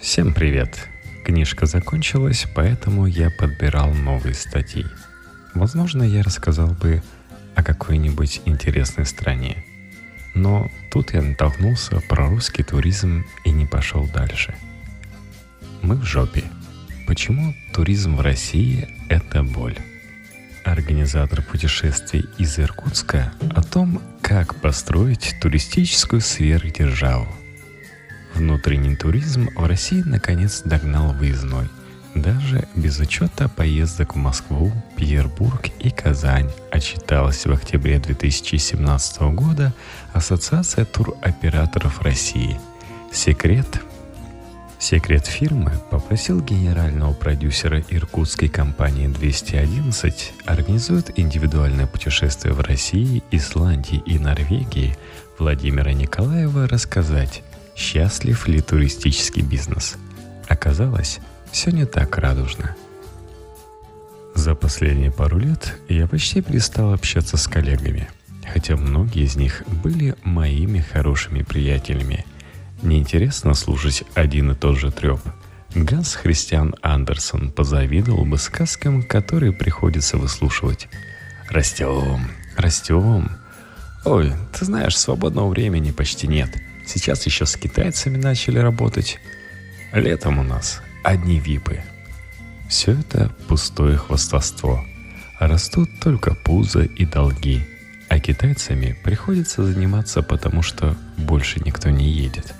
Всем привет! Книжка закончилась, поэтому я подбирал новые статьи. Возможно, я рассказал бы о какой-нибудь интересной стране. Но тут я натолкнулся про русский туризм и не пошел дальше. Мы в жопе. Почему туризм в России – это боль? Организатор путешествий из Иркутска о том, как построить туристическую сверхдержаву. Внутренний туризм в России наконец догнал выездной. Даже без учета поездок в Москву, Петербург и Казань отчиталась в октябре 2017 года Ассоциация туроператоров России. Секрет Секрет фирмы попросил генерального продюсера иркутской компании 211 организует индивидуальное путешествие в России, Исландии и Норвегии Владимира Николаева рассказать, счастлив ли туристический бизнес. Оказалось, все не так радужно. За последние пару лет я почти перестал общаться с коллегами, хотя многие из них были моими хорошими приятелями – Неинтересно слушать один и тот же треп. Ганс Христиан Андерсон позавидовал бы сказкам, которые приходится выслушивать. «Растем, растем. Ой, ты знаешь, свободного времени почти нет. Сейчас еще с китайцами начали работать. Летом у нас одни випы». Все это пустое хвастовство. Растут только пузо и долги. А китайцами приходится заниматься, потому что больше никто не едет.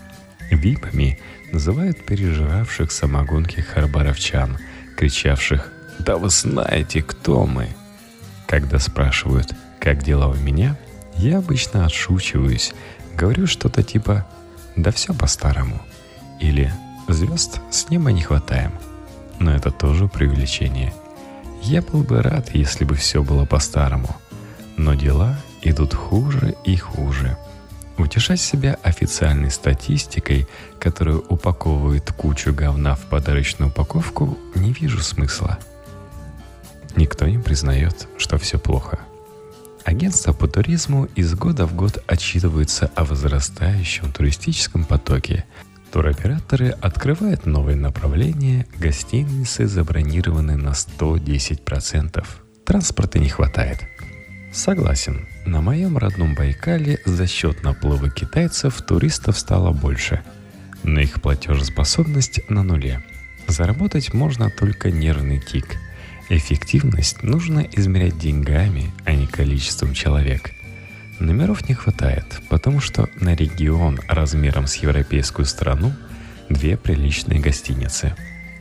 Випами называют пережиравших самогонки харбаровчан, кричавших «Да вы знаете, кто мы!» Когда спрашивают «Как дела у меня?», я обычно отшучиваюсь, говорю что-то типа «Да все по-старому» или «Звезд с неба не хватаем». Но это тоже преувеличение. Я был бы рад, если бы все было по-старому. Но дела идут хуже и хуже – Утешать себя официальной статистикой, которую упаковывает кучу говна в подарочную упаковку, не вижу смысла. Никто не признает, что все плохо. Агентство по туризму из года в год отчитывается о возрастающем туристическом потоке. Туроператоры открывают новые направления, гостиницы забронированы на 110%. Транспорта не хватает – Согласен, на моем родном Байкале за счет наплыва китайцев туристов стало больше, но их платежеспособность на нуле. Заработать можно только нервный тик. Эффективность нужно измерять деньгами, а не количеством человек. Номеров не хватает, потому что на регион размером с европейскую страну две приличные гостиницы.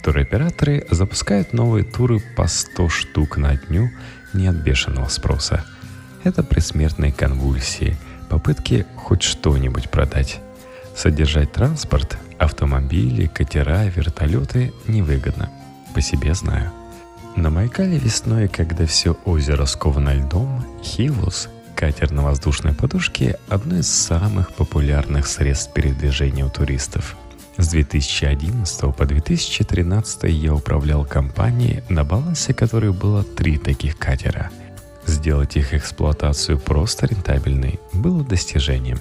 Туроператоры запускают новые туры по 100 штук на дню не от бешеного спроса – это предсмертные конвульсии, попытки хоть что-нибудь продать. Содержать транспорт, автомобили, катера, вертолеты невыгодно. По себе знаю. На Майкале весной, когда все озеро сковано льдом, Хилус, катер на воздушной подушке, одно из самых популярных средств передвижения у туристов. С 2011 по 2013 я управлял компанией, на балансе которой было три таких катера – Сделать их эксплуатацию просто рентабельной было достижением.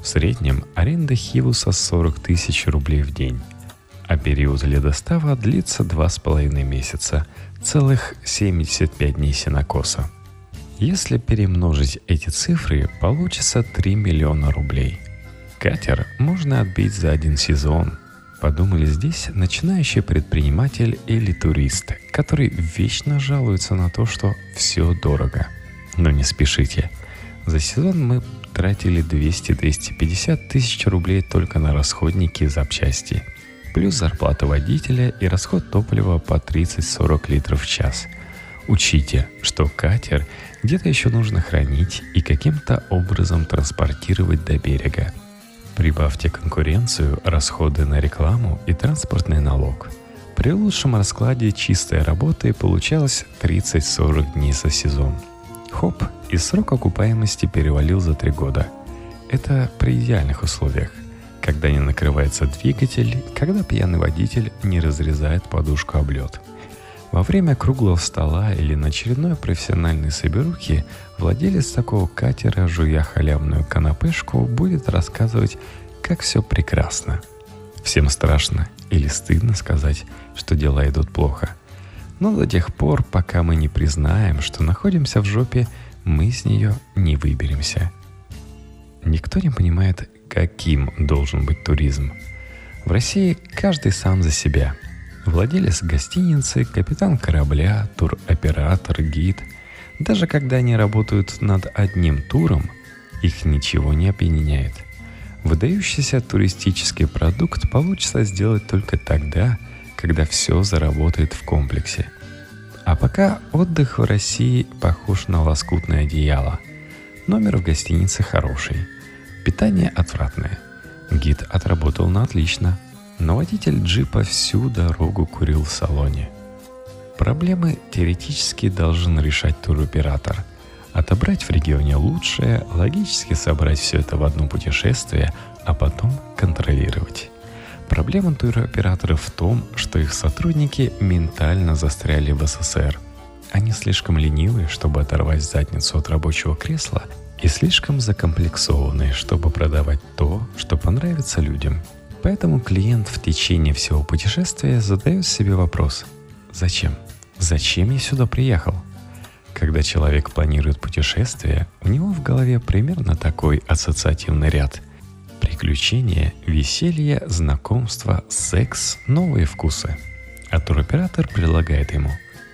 В среднем аренда Хивуса 40 тысяч рублей в день, а период ледостава длится 2,5 месяца, целых 75 дней сенокоса. Если перемножить эти цифры, получится 3 миллиона рублей. Катер можно отбить за один сезон. Подумали здесь начинающий предприниматель или турист, который вечно жалуется на то, что все дорого. Но не спешите. За сезон мы тратили 200-250 тысяч рублей только на расходники и запчасти. Плюс зарплата водителя и расход топлива по 30-40 литров в час. Учите, что катер где-то еще нужно хранить и каким-то образом транспортировать до берега. Прибавьте конкуренцию, расходы на рекламу и транспортный налог. При лучшем раскладе чистая работа получалось 30-40 дней за сезон – Хоп, и срок окупаемости перевалил за три года. Это при идеальных условиях, когда не накрывается двигатель, когда пьяный водитель не разрезает подушку об лед. Во время круглого стола или на очередной профессиональной соберухе владелец такого катера, жуя халявную канапешку, будет рассказывать, как все прекрасно. Всем страшно или стыдно сказать, что дела идут плохо. Но до тех пор, пока мы не признаем, что находимся в жопе, мы с нее не выберемся. Никто не понимает, каким должен быть туризм. В России каждый сам за себя. Владелец гостиницы, капитан корабля, туроператор, гид. Даже когда они работают над одним туром, их ничего не объединяет. Выдающийся туристический продукт получится сделать только тогда, когда все заработает в комплексе. А пока отдых в России похож на лоскутное одеяло. Номер в гостинице хороший. Питание отвратное. Гид отработал на отлично, но водитель джипа всю дорогу курил в салоне. Проблемы теоретически должен решать туроператор – Отобрать в регионе лучшее, логически собрать все это в одно путешествие, а потом контролировать. Проблема туроператоров в том, что их сотрудники ментально застряли в СССР. Они слишком ленивые, чтобы оторвать задницу от рабочего кресла, и слишком закомплексованные, чтобы продавать то, что понравится людям. Поэтому клиент в течение всего путешествия задает себе вопрос «Зачем? Зачем я сюда приехал?» Когда человек планирует путешествие, у него в голове примерно такой ассоциативный ряд. Приключения, веселье, знакомство, секс, новые вкусы. А туроператор предлагает ему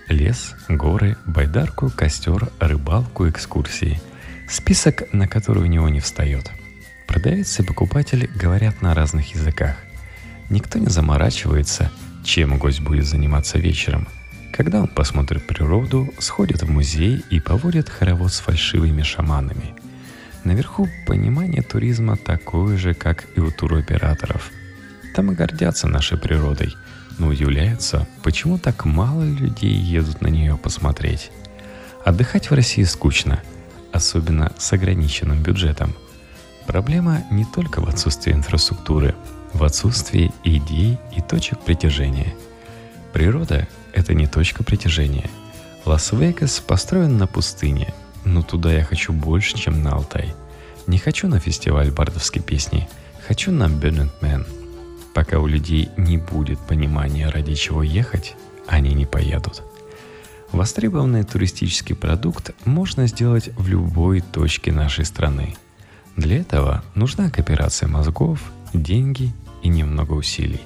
лес, горы, байдарку, костер, рыбалку, экскурсии. Список, на который у него не встает. Продавец и покупатель говорят на разных языках. Никто не заморачивается, чем гость будет заниматься вечером – когда он посмотрит природу, сходит в музей и поводит хоровод с фальшивыми шаманами. Наверху понимание туризма такое же, как и у туроператоров. Там и гордятся нашей природой, но удивляются, почему так мало людей едут на нее посмотреть. Отдыхать в России скучно, особенно с ограниченным бюджетом. Проблема не только в отсутствии инфраструктуры, в отсутствии идей и точек притяжения. Природа это не точка притяжения. Лас-Вегас построен на пустыне, но туда я хочу больше, чем на Алтай. Не хочу на фестиваль бардовской песни, хочу на Burning Man. Пока у людей не будет понимания, ради чего ехать, они не поедут. Востребованный туристический продукт можно сделать в любой точке нашей страны. Для этого нужна кооперация мозгов, деньги и немного усилий.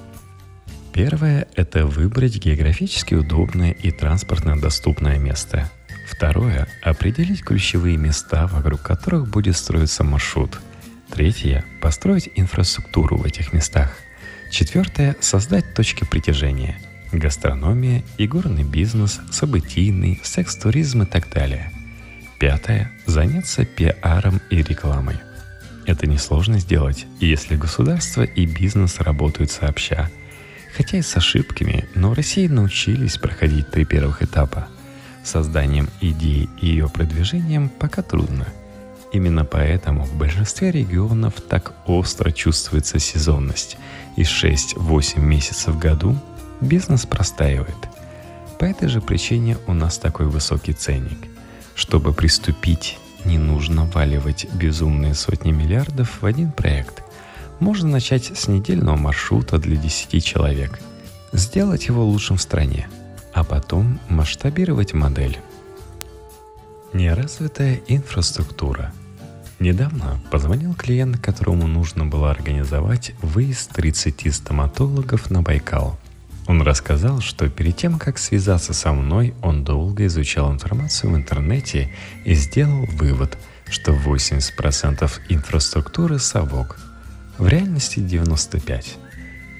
Первое – это выбрать географически удобное и транспортно доступное место. Второе – определить ключевые места, вокруг которых будет строиться маршрут. Третье – построить инфраструктуру в этих местах. Четвертое – создать точки притяжения. Гастрономия, игорный бизнес, событийный, секс-туризм и так далее. Пятое – заняться пиаром и рекламой. Это несложно сделать, если государство и бизнес работают сообща – Хотя и с ошибками, но в России научились проходить три первых этапа. Созданием идеи и ее продвижением пока трудно. Именно поэтому в большинстве регионов так остро чувствуется сезонность, и 6-8 месяцев в году бизнес простаивает. По этой же причине у нас такой высокий ценник. Чтобы приступить, не нужно валивать безумные сотни миллиардов в один проект – можно начать с недельного маршрута для 10 человек. Сделать его лучшим в стране, а потом масштабировать модель. Неразвитая инфраструктура. Недавно позвонил клиент, которому нужно было организовать выезд 30 стоматологов на Байкал. Он рассказал, что перед тем, как связаться со мной, он долго изучал информацию в интернете и сделал вывод, что 80% инфраструктуры совок – в реальности 95.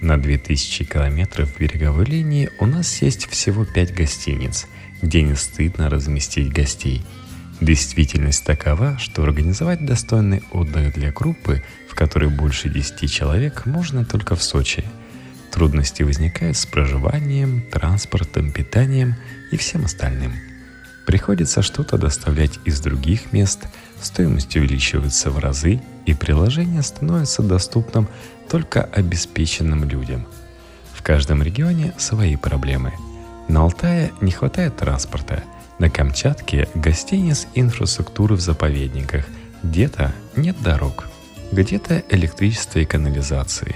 На 2000 километров береговой линии у нас есть всего 5 гостиниц, где не стыдно разместить гостей. Действительность такова, что организовать достойный отдых для группы, в которой больше 10 человек, можно только в Сочи. Трудности возникают с проживанием, транспортом, питанием и всем остальным. Приходится что-то доставлять из других мест – стоимость увеличивается в разы, и приложение становится доступным только обеспеченным людям. В каждом регионе свои проблемы. На Алтае не хватает транспорта, на Камчатке гостиниц инфраструктуры в заповедниках, где-то нет дорог, где-то электричество и канализации.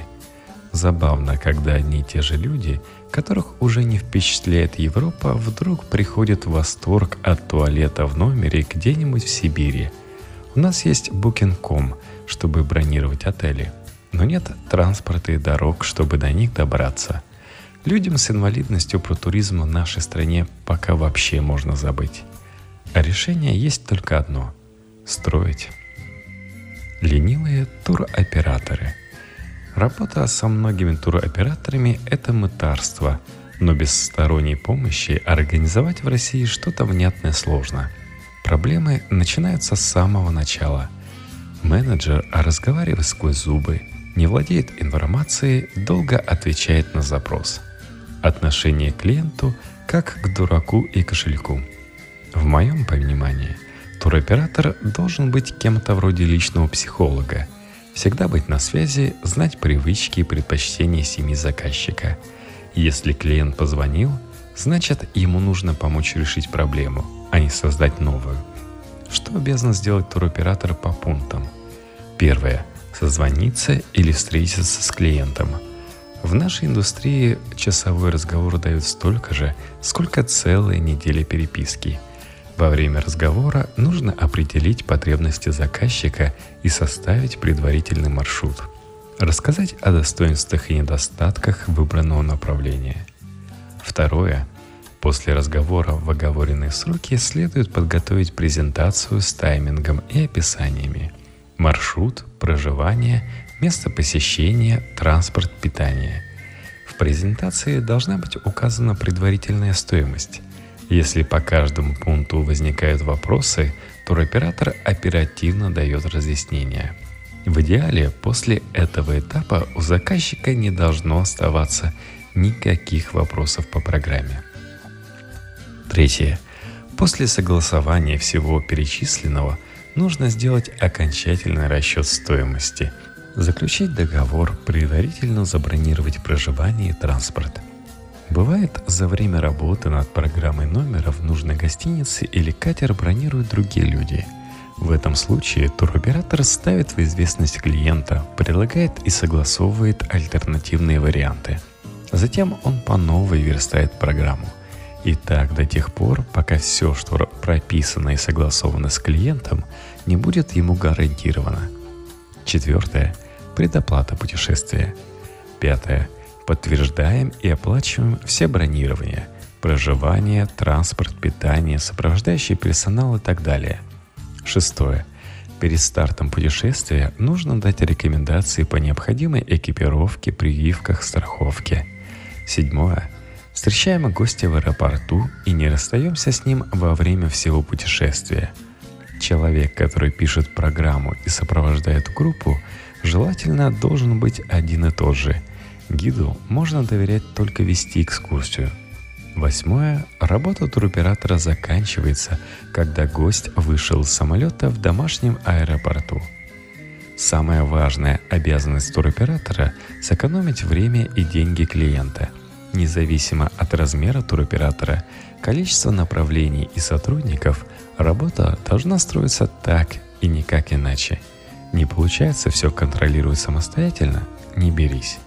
Забавно, когда одни и те же люди, которых уже не впечатляет Европа, вдруг приходят в восторг от туалета в номере где-нибудь в Сибири. У нас есть Booking.com, чтобы бронировать отели, но нет транспорта и дорог, чтобы до них добраться. Людям с инвалидностью про туризм в нашей стране пока вообще можно забыть. А решение есть только одно – строить. Ленивые туроператоры – Работа со многими туроператорами – это мытарство, но без сторонней помощи организовать в России что-то внятное сложно. Проблемы начинаются с самого начала. Менеджер, разговаривая сквозь зубы, не владеет информацией, долго отвечает на запрос. Отношение к клиенту как к дураку и кошельку. В моем понимании, туроператор должен быть кем-то вроде личного психолога – Всегда быть на связи, знать привычки и предпочтения семьи заказчика. Если клиент позвонил, значит ему нужно помочь решить проблему, а не создать новую. Что обязан сделать туроператор по пунктам? Первое. Созвониться или встретиться с клиентом. В нашей индустрии часовой разговор дают столько же, сколько целая неделя переписки – во время разговора нужно определить потребности заказчика и составить предварительный маршрут. Рассказать о достоинствах и недостатках выбранного направления. Второе. После разговора в оговоренные сроки следует подготовить презентацию с таймингом и описаниями. Маршрут, проживание, место посещения, транспорт, питание. В презентации должна быть указана предварительная стоимость – если по каждому пункту возникают вопросы, туроператор оперативно дает разъяснения. В идеале после этого этапа у заказчика не должно оставаться никаких вопросов по программе. Третье. После согласования всего перечисленного нужно сделать окончательный расчет стоимости, заключить договор, предварительно забронировать проживание и транспорт – Бывает, за время работы над программой номера в нужной гостинице или катер бронируют другие люди. В этом случае туроператор ставит в известность клиента, предлагает и согласовывает альтернативные варианты. Затем он по новой верстает программу. И так до тех пор, пока все, что прописано и согласовано с клиентом, не будет ему гарантировано. Четвертое. Предоплата путешествия. Пятое Подтверждаем и оплачиваем все бронирования, проживание, транспорт, питание, сопровождающий персонал и так далее. Шестое. Перед стартом путешествия нужно дать рекомендации по необходимой экипировке, прививках, страховке. Седьмое. Встречаем гостя в аэропорту и не расстаемся с ним во время всего путешествия. Человек, который пишет программу и сопровождает группу, желательно должен быть один и тот же – Гиду можно доверять только вести экскурсию. Восьмое. Работа туроператора заканчивается, когда гость вышел из самолета в домашнем аэропорту. Самая важная обязанность туроператора – сэкономить время и деньги клиента. Независимо от размера туроператора, количества направлений и сотрудников, работа должна строиться так и никак иначе. Не получается все контролировать самостоятельно – не берись.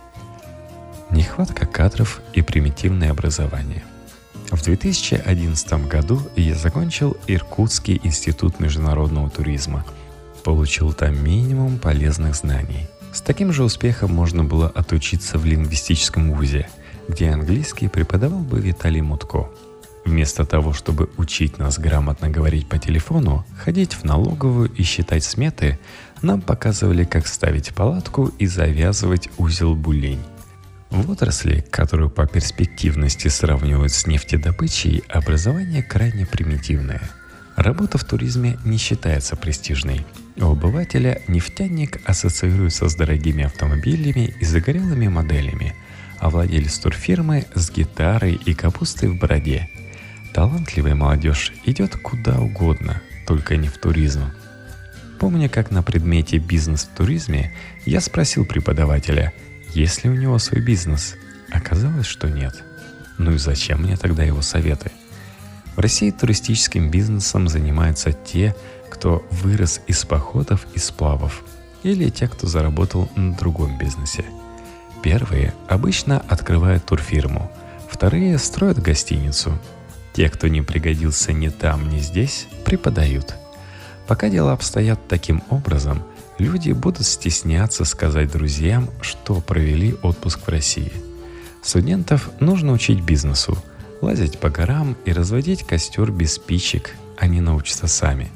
Нехватка кадров и примитивное образование. В 2011 году я закончил Иркутский институт международного туризма. Получил там минимум полезных знаний. С таким же успехом можно было отучиться в лингвистическом вузе, где английский преподавал бы Виталий Мутко. Вместо того, чтобы учить нас грамотно говорить по телефону, ходить в налоговую и считать сметы, нам показывали, как ставить палатку и завязывать узел булень. В отрасли, которую по перспективности сравнивают с нефтедобычей, образование крайне примитивное. Работа в туризме не считается престижной. У обывателя нефтяник ассоциируется с дорогими автомобилями и загорелыми моделями, а владелец турфирмы с гитарой и капустой в бороде. Талантливая молодежь идет куда угодно, только не в туризм. Помню, как на предмете «Бизнес в туризме» я спросил преподавателя – есть ли у него свой бизнес? Оказалось, что нет. Ну и зачем мне тогда его советы? В России туристическим бизнесом занимаются те, кто вырос из походов и сплавов, или те, кто заработал на другом бизнесе. Первые обычно открывают турфирму, вторые строят гостиницу. Те, кто не пригодился ни там, ни здесь, преподают. Пока дела обстоят таким образом, люди будут стесняться сказать друзьям, что провели отпуск в России. Студентов нужно учить бизнесу, лазить по горам и разводить костер без спичек, они научатся сами.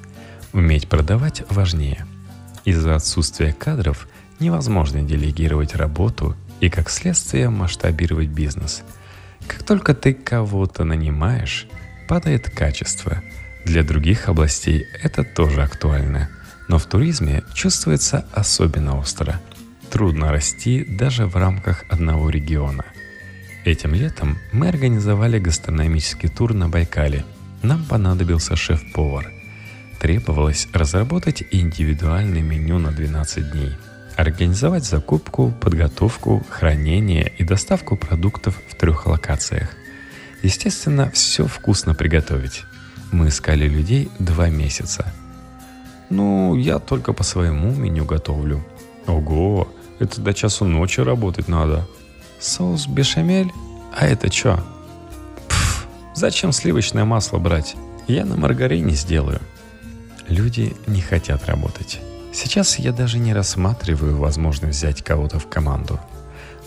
Уметь продавать важнее. Из-за отсутствия кадров невозможно делегировать работу и, как следствие, масштабировать бизнес. Как только ты кого-то нанимаешь, падает качество. Для других областей это тоже актуально. Но в туризме чувствуется особенно остро. Трудно расти даже в рамках одного региона. Этим летом мы организовали гастрономический тур на Байкале. Нам понадобился шеф-повар. Требовалось разработать индивидуальное меню на 12 дней – организовать закупку, подготовку, хранение и доставку продуктов в трех локациях. Естественно, все вкусно приготовить. Мы искали людей два месяца. Ну, я только по своему меню готовлю. Ого, это до часу ночи работать надо. Соус бешамель? А это что? Пф, зачем сливочное масло брать? Я на маргарине сделаю. Люди не хотят работать. Сейчас я даже не рассматриваю возможность взять кого-то в команду.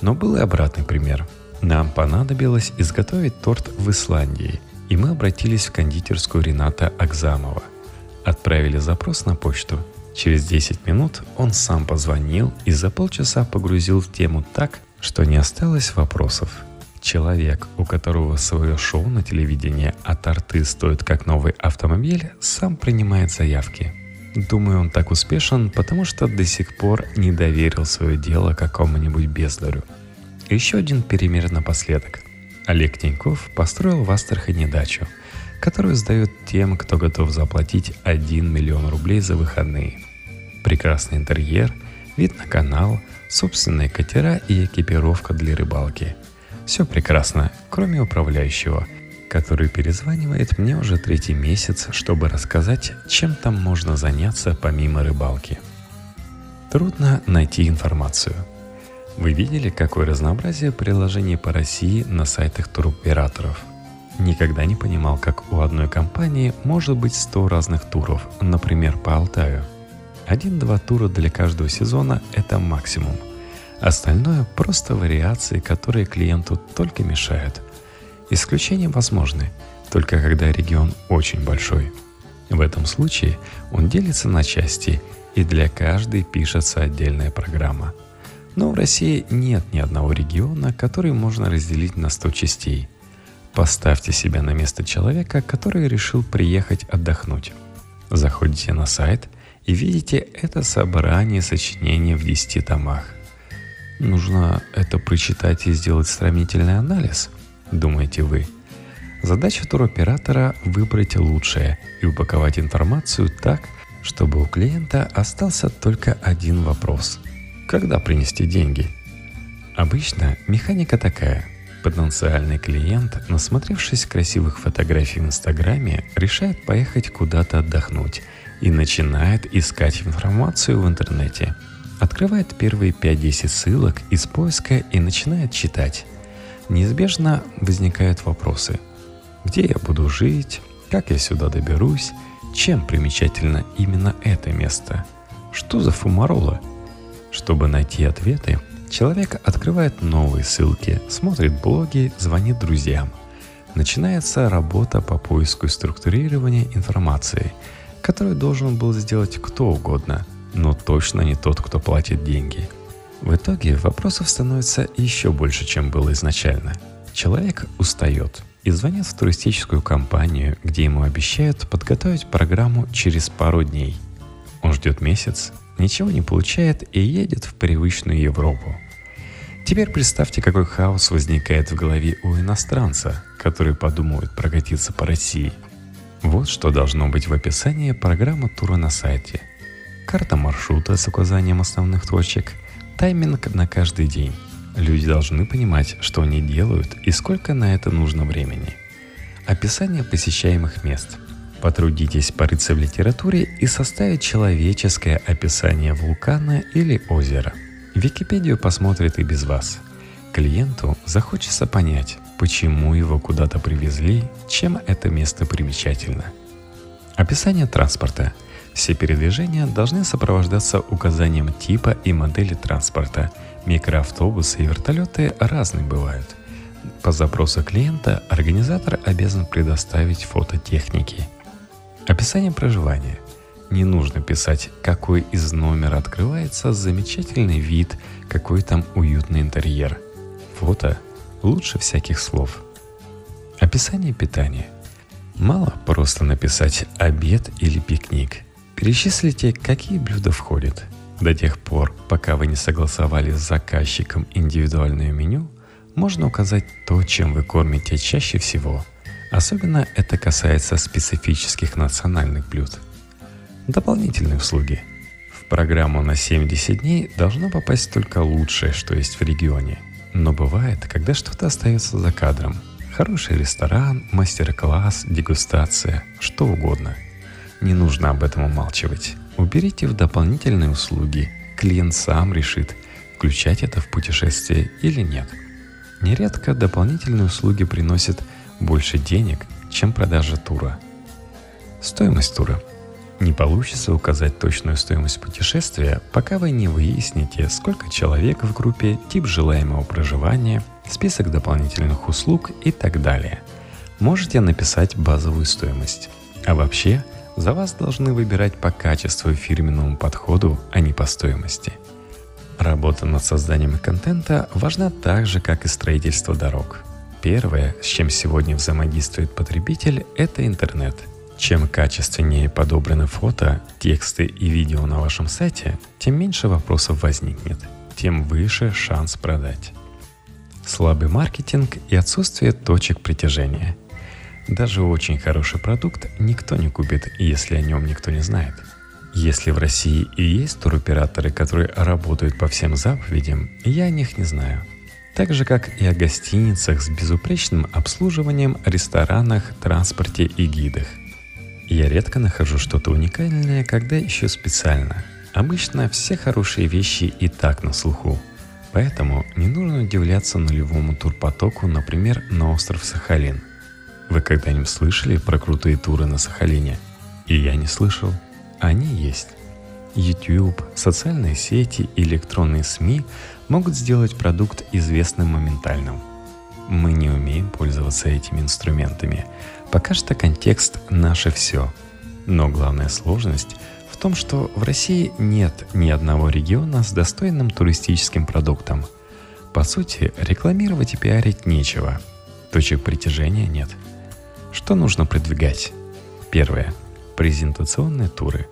Но был и обратный пример. Нам понадобилось изготовить торт в Исландии, и мы обратились в кондитерскую Рената Акзамова. Отправили запрос на почту. Через 10 минут он сам позвонил и за полчаса погрузил в тему так, что не осталось вопросов. Человек, у которого свое шоу на телевидении, а торты стоят как новый автомобиль, сам принимает заявки – Думаю, он так успешен, потому что до сих пор не доверил свое дело какому-нибудь бездарю. Еще один перемер напоследок. Олег Тиньков построил в Астрахани дачу, которую сдают тем, кто готов заплатить 1 миллион рублей за выходные. Прекрасный интерьер, вид на канал, собственные катера и экипировка для рыбалки. Все прекрасно, кроме управляющего – который перезванивает мне уже третий месяц, чтобы рассказать, чем там можно заняться помимо рыбалки. Трудно найти информацию. Вы видели, какое разнообразие приложений по России на сайтах туроператоров? Никогда не понимал, как у одной компании может быть 100 разных туров, например, по Алтаю. Один-два тура для каждого сезона – это максимум. Остальное – просто вариации, которые клиенту только мешают – Исключения возможны, только когда регион очень большой. В этом случае он делится на части, и для каждой пишется отдельная программа. Но в России нет ни одного региона, который можно разделить на 100 частей. Поставьте себя на место человека, который решил приехать отдохнуть. Заходите на сайт и видите это собрание сочинений в 10 томах. Нужно это прочитать и сделать сравнительный анализ – думаете вы. Задача туроператора – выбрать лучшее и упаковать информацию так, чтобы у клиента остался только один вопрос – когда принести деньги? Обычно механика такая. Потенциальный клиент, насмотревшись красивых фотографий в Инстаграме, решает поехать куда-то отдохнуть и начинает искать информацию в интернете. Открывает первые 5-10 ссылок из поиска и начинает читать неизбежно возникают вопросы. Где я буду жить? Как я сюда доберусь? Чем примечательно именно это место? Что за фумарола? Чтобы найти ответы, человек открывает новые ссылки, смотрит блоги, звонит друзьям. Начинается работа по поиску и структурированию информации, которую должен был сделать кто угодно, но точно не тот, кто платит деньги – в итоге вопросов становится еще больше, чем было изначально. Человек устает и звонит в туристическую компанию, где ему обещают подготовить программу через пару дней. Он ждет месяц, ничего не получает и едет в привычную Европу. Теперь представьте, какой хаос возникает в голове у иностранца, который подумает прокатиться по России. Вот что должно быть в описании программы тура на сайте. Карта маршрута с указанием основных точек, Тайминг на каждый день. Люди должны понимать, что они делают и сколько на это нужно времени. Описание посещаемых мест. Потрудитесь порыться в литературе и составить человеческое описание вулкана или озера. Википедию посмотрит и без вас. Клиенту захочется понять, почему его куда-то привезли, чем это место примечательно. Описание транспорта. Все передвижения должны сопровождаться указанием типа и модели транспорта. Микроавтобусы и вертолеты разные бывают. По запросу клиента организатор обязан предоставить фото техники. Описание проживания. Не нужно писать, какой из номера открывается замечательный вид, какой там уютный интерьер. Фото лучше всяких слов. Описание питания. Мало просто написать «обед» или «пикник». Перечислите, какие блюда входят. До тех пор, пока вы не согласовали с заказчиком индивидуальное меню, можно указать то, чем вы кормите чаще всего. Особенно это касается специфических национальных блюд. Дополнительные услуги. В программу на 70 дней должно попасть только лучшее, что есть в регионе – но бывает, когда что-то остается за кадром. Хороший ресторан, мастер-класс, дегустация, что угодно. Не нужно об этом умалчивать. Уберите в дополнительные услуги. Клиент сам решит, включать это в путешествие или нет. Нередко дополнительные услуги приносят больше денег, чем продажа тура. Стоимость тура – не получится указать точную стоимость путешествия, пока вы не выясните, сколько человек в группе, тип желаемого проживания, список дополнительных услуг и так далее. Можете написать базовую стоимость. А вообще, за вас должны выбирать по качеству и фирменному подходу, а не по стоимости. Работа над созданием контента важна так же, как и строительство дорог. Первое, с чем сегодня взаимодействует потребитель, это интернет – чем качественнее подобраны фото, тексты и видео на вашем сайте, тем меньше вопросов возникнет, тем выше шанс продать. Слабый маркетинг и отсутствие точек притяжения. Даже очень хороший продукт никто не купит, если о нем никто не знает. Если в России и есть туроператоры, которые работают по всем заповедям, я о них не знаю. Так же, как и о гостиницах с безупречным обслуживанием, ресторанах, транспорте и гидах. Я редко нахожу что-то уникальное, когда ищу специально. Обычно все хорошие вещи и так на слуху. Поэтому не нужно удивляться нулевому турпотоку, например, на остров Сахалин. Вы когда-нибудь слышали про крутые туры на Сахалине? И я не слышал. Они есть. YouTube, социальные сети электронные СМИ могут сделать продукт известным моментальным. Мы не умеем пользоваться этими инструментами, Пока что контекст – наше все. Но главная сложность в том, что в России нет ни одного региона с достойным туристическим продуктом. По сути, рекламировать и пиарить нечего. Точек притяжения нет. Что нужно продвигать? Первое. Презентационные туры.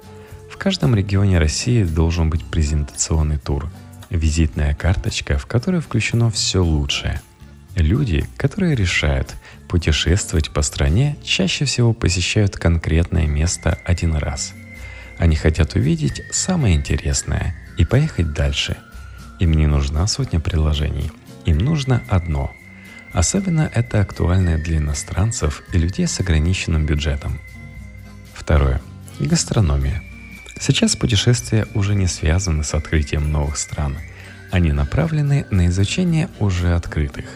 В каждом регионе России должен быть презентационный тур. Визитная карточка, в которой включено все лучшее. Люди, которые решают – Путешествовать по стране чаще всего посещают конкретное место один раз. Они хотят увидеть самое интересное и поехать дальше. Им не нужна сотня приложений, им нужно одно. Особенно это актуально для иностранцев и людей с ограниченным бюджетом. Второе. Гастрономия. Сейчас путешествия уже не связаны с открытием новых стран. Они направлены на изучение уже открытых.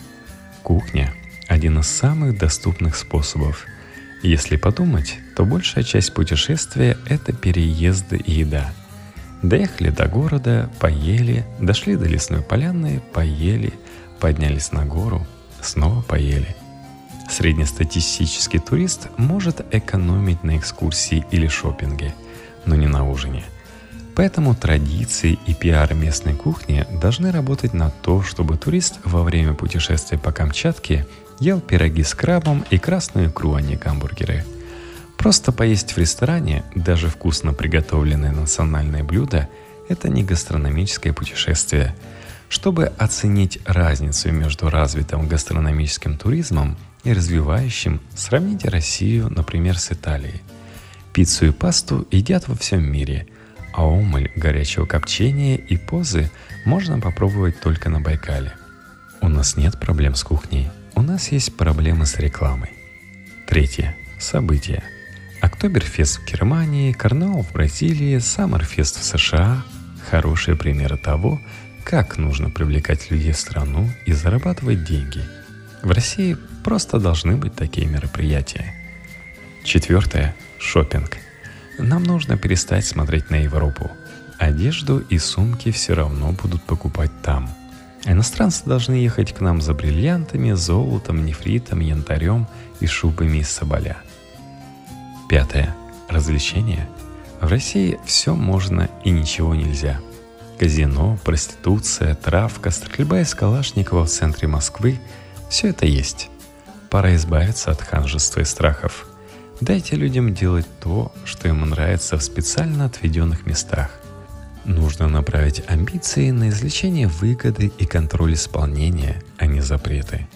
Кухня один из самых доступных способов. Если подумать, то большая часть путешествия – это переезды и еда. Доехали до города, поели, дошли до лесной поляны, поели, поднялись на гору, снова поели. Среднестатистический турист может экономить на экскурсии или шопинге, но не на ужине – Поэтому традиции и пиар местной кухни должны работать на то, чтобы турист во время путешествия по Камчатке ел пироги с крабом и красную икру, а не гамбургеры. Просто поесть в ресторане, даже вкусно приготовленное национальное блюдо, это не гастрономическое путешествие. Чтобы оценить разницу между развитым гастрономическим туризмом и развивающим, сравните Россию, например, с Италией. Пиццу и пасту едят во всем мире, а омыль горячего копчения и позы можно попробовать только на Байкале. У нас нет проблем с кухней – у нас есть проблемы с рекламой. Третье. События. Октоберфест в Германии, Карнавал в Бразилии, Саммерфест в США – хорошие примеры того, как нужно привлекать людей в страну и зарабатывать деньги. В России просто должны быть такие мероприятия. Четвертое – шопинг. Нам нужно перестать смотреть на Европу. Одежду и сумки все равно будут покупать там. Иностранцы должны ехать к нам за бриллиантами, золотом, нефритом, янтарем и шубами из соболя. Пятое. Развлечения. В России все можно и ничего нельзя. Казино, проституция, травка, стрельба из Калашникова в центре Москвы – все это есть. Пора избавиться от ханжества и страхов. Дайте людям делать то, что им нравится в специально отведенных местах. Нужно направить амбиции на извлечение выгоды и контроль исполнения, а не запреты.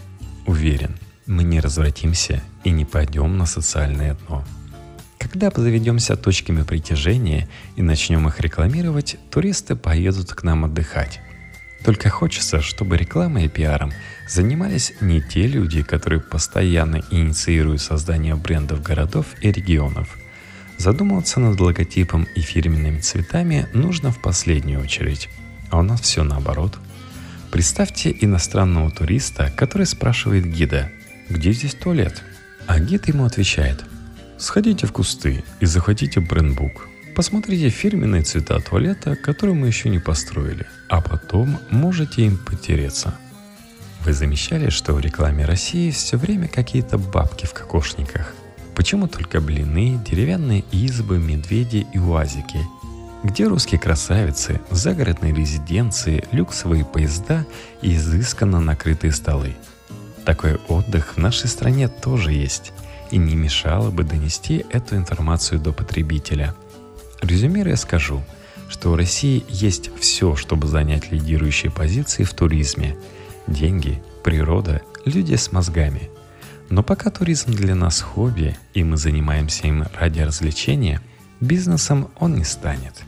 Уверен, мы не развратимся и не пойдем на социальное дно. Когда заведемся точками притяжения и начнем их рекламировать, туристы поедут к нам отдыхать. Только хочется, чтобы рекламой и пиаром занимались не те люди, которые постоянно инициируют создание брендов городов и регионов. Задумываться над логотипом и фирменными цветами нужно в последнюю очередь. А у нас все наоборот. Представьте иностранного туриста, который спрашивает гида, где здесь туалет? А гид ему отвечает, сходите в кусты и захватите брендбук. Посмотрите фирменные цвета туалета, которые мы еще не построили, а потом можете им потереться. Вы замечали, что в рекламе России все время какие-то бабки в кокошниках? Почему только блины, деревянные избы, медведи и уазики? Где русские красавицы, загородные резиденции, люксовые поезда и изысканно накрытые столы? Такой отдых в нашей стране тоже есть, и не мешало бы донести эту информацию до потребителя – Резюмируя скажу, что в России есть все, чтобы занять лидирующие позиции в туризме. Деньги, природа, люди с мозгами. Но пока туризм для нас хобби, и мы занимаемся им ради развлечения, бизнесом он не станет –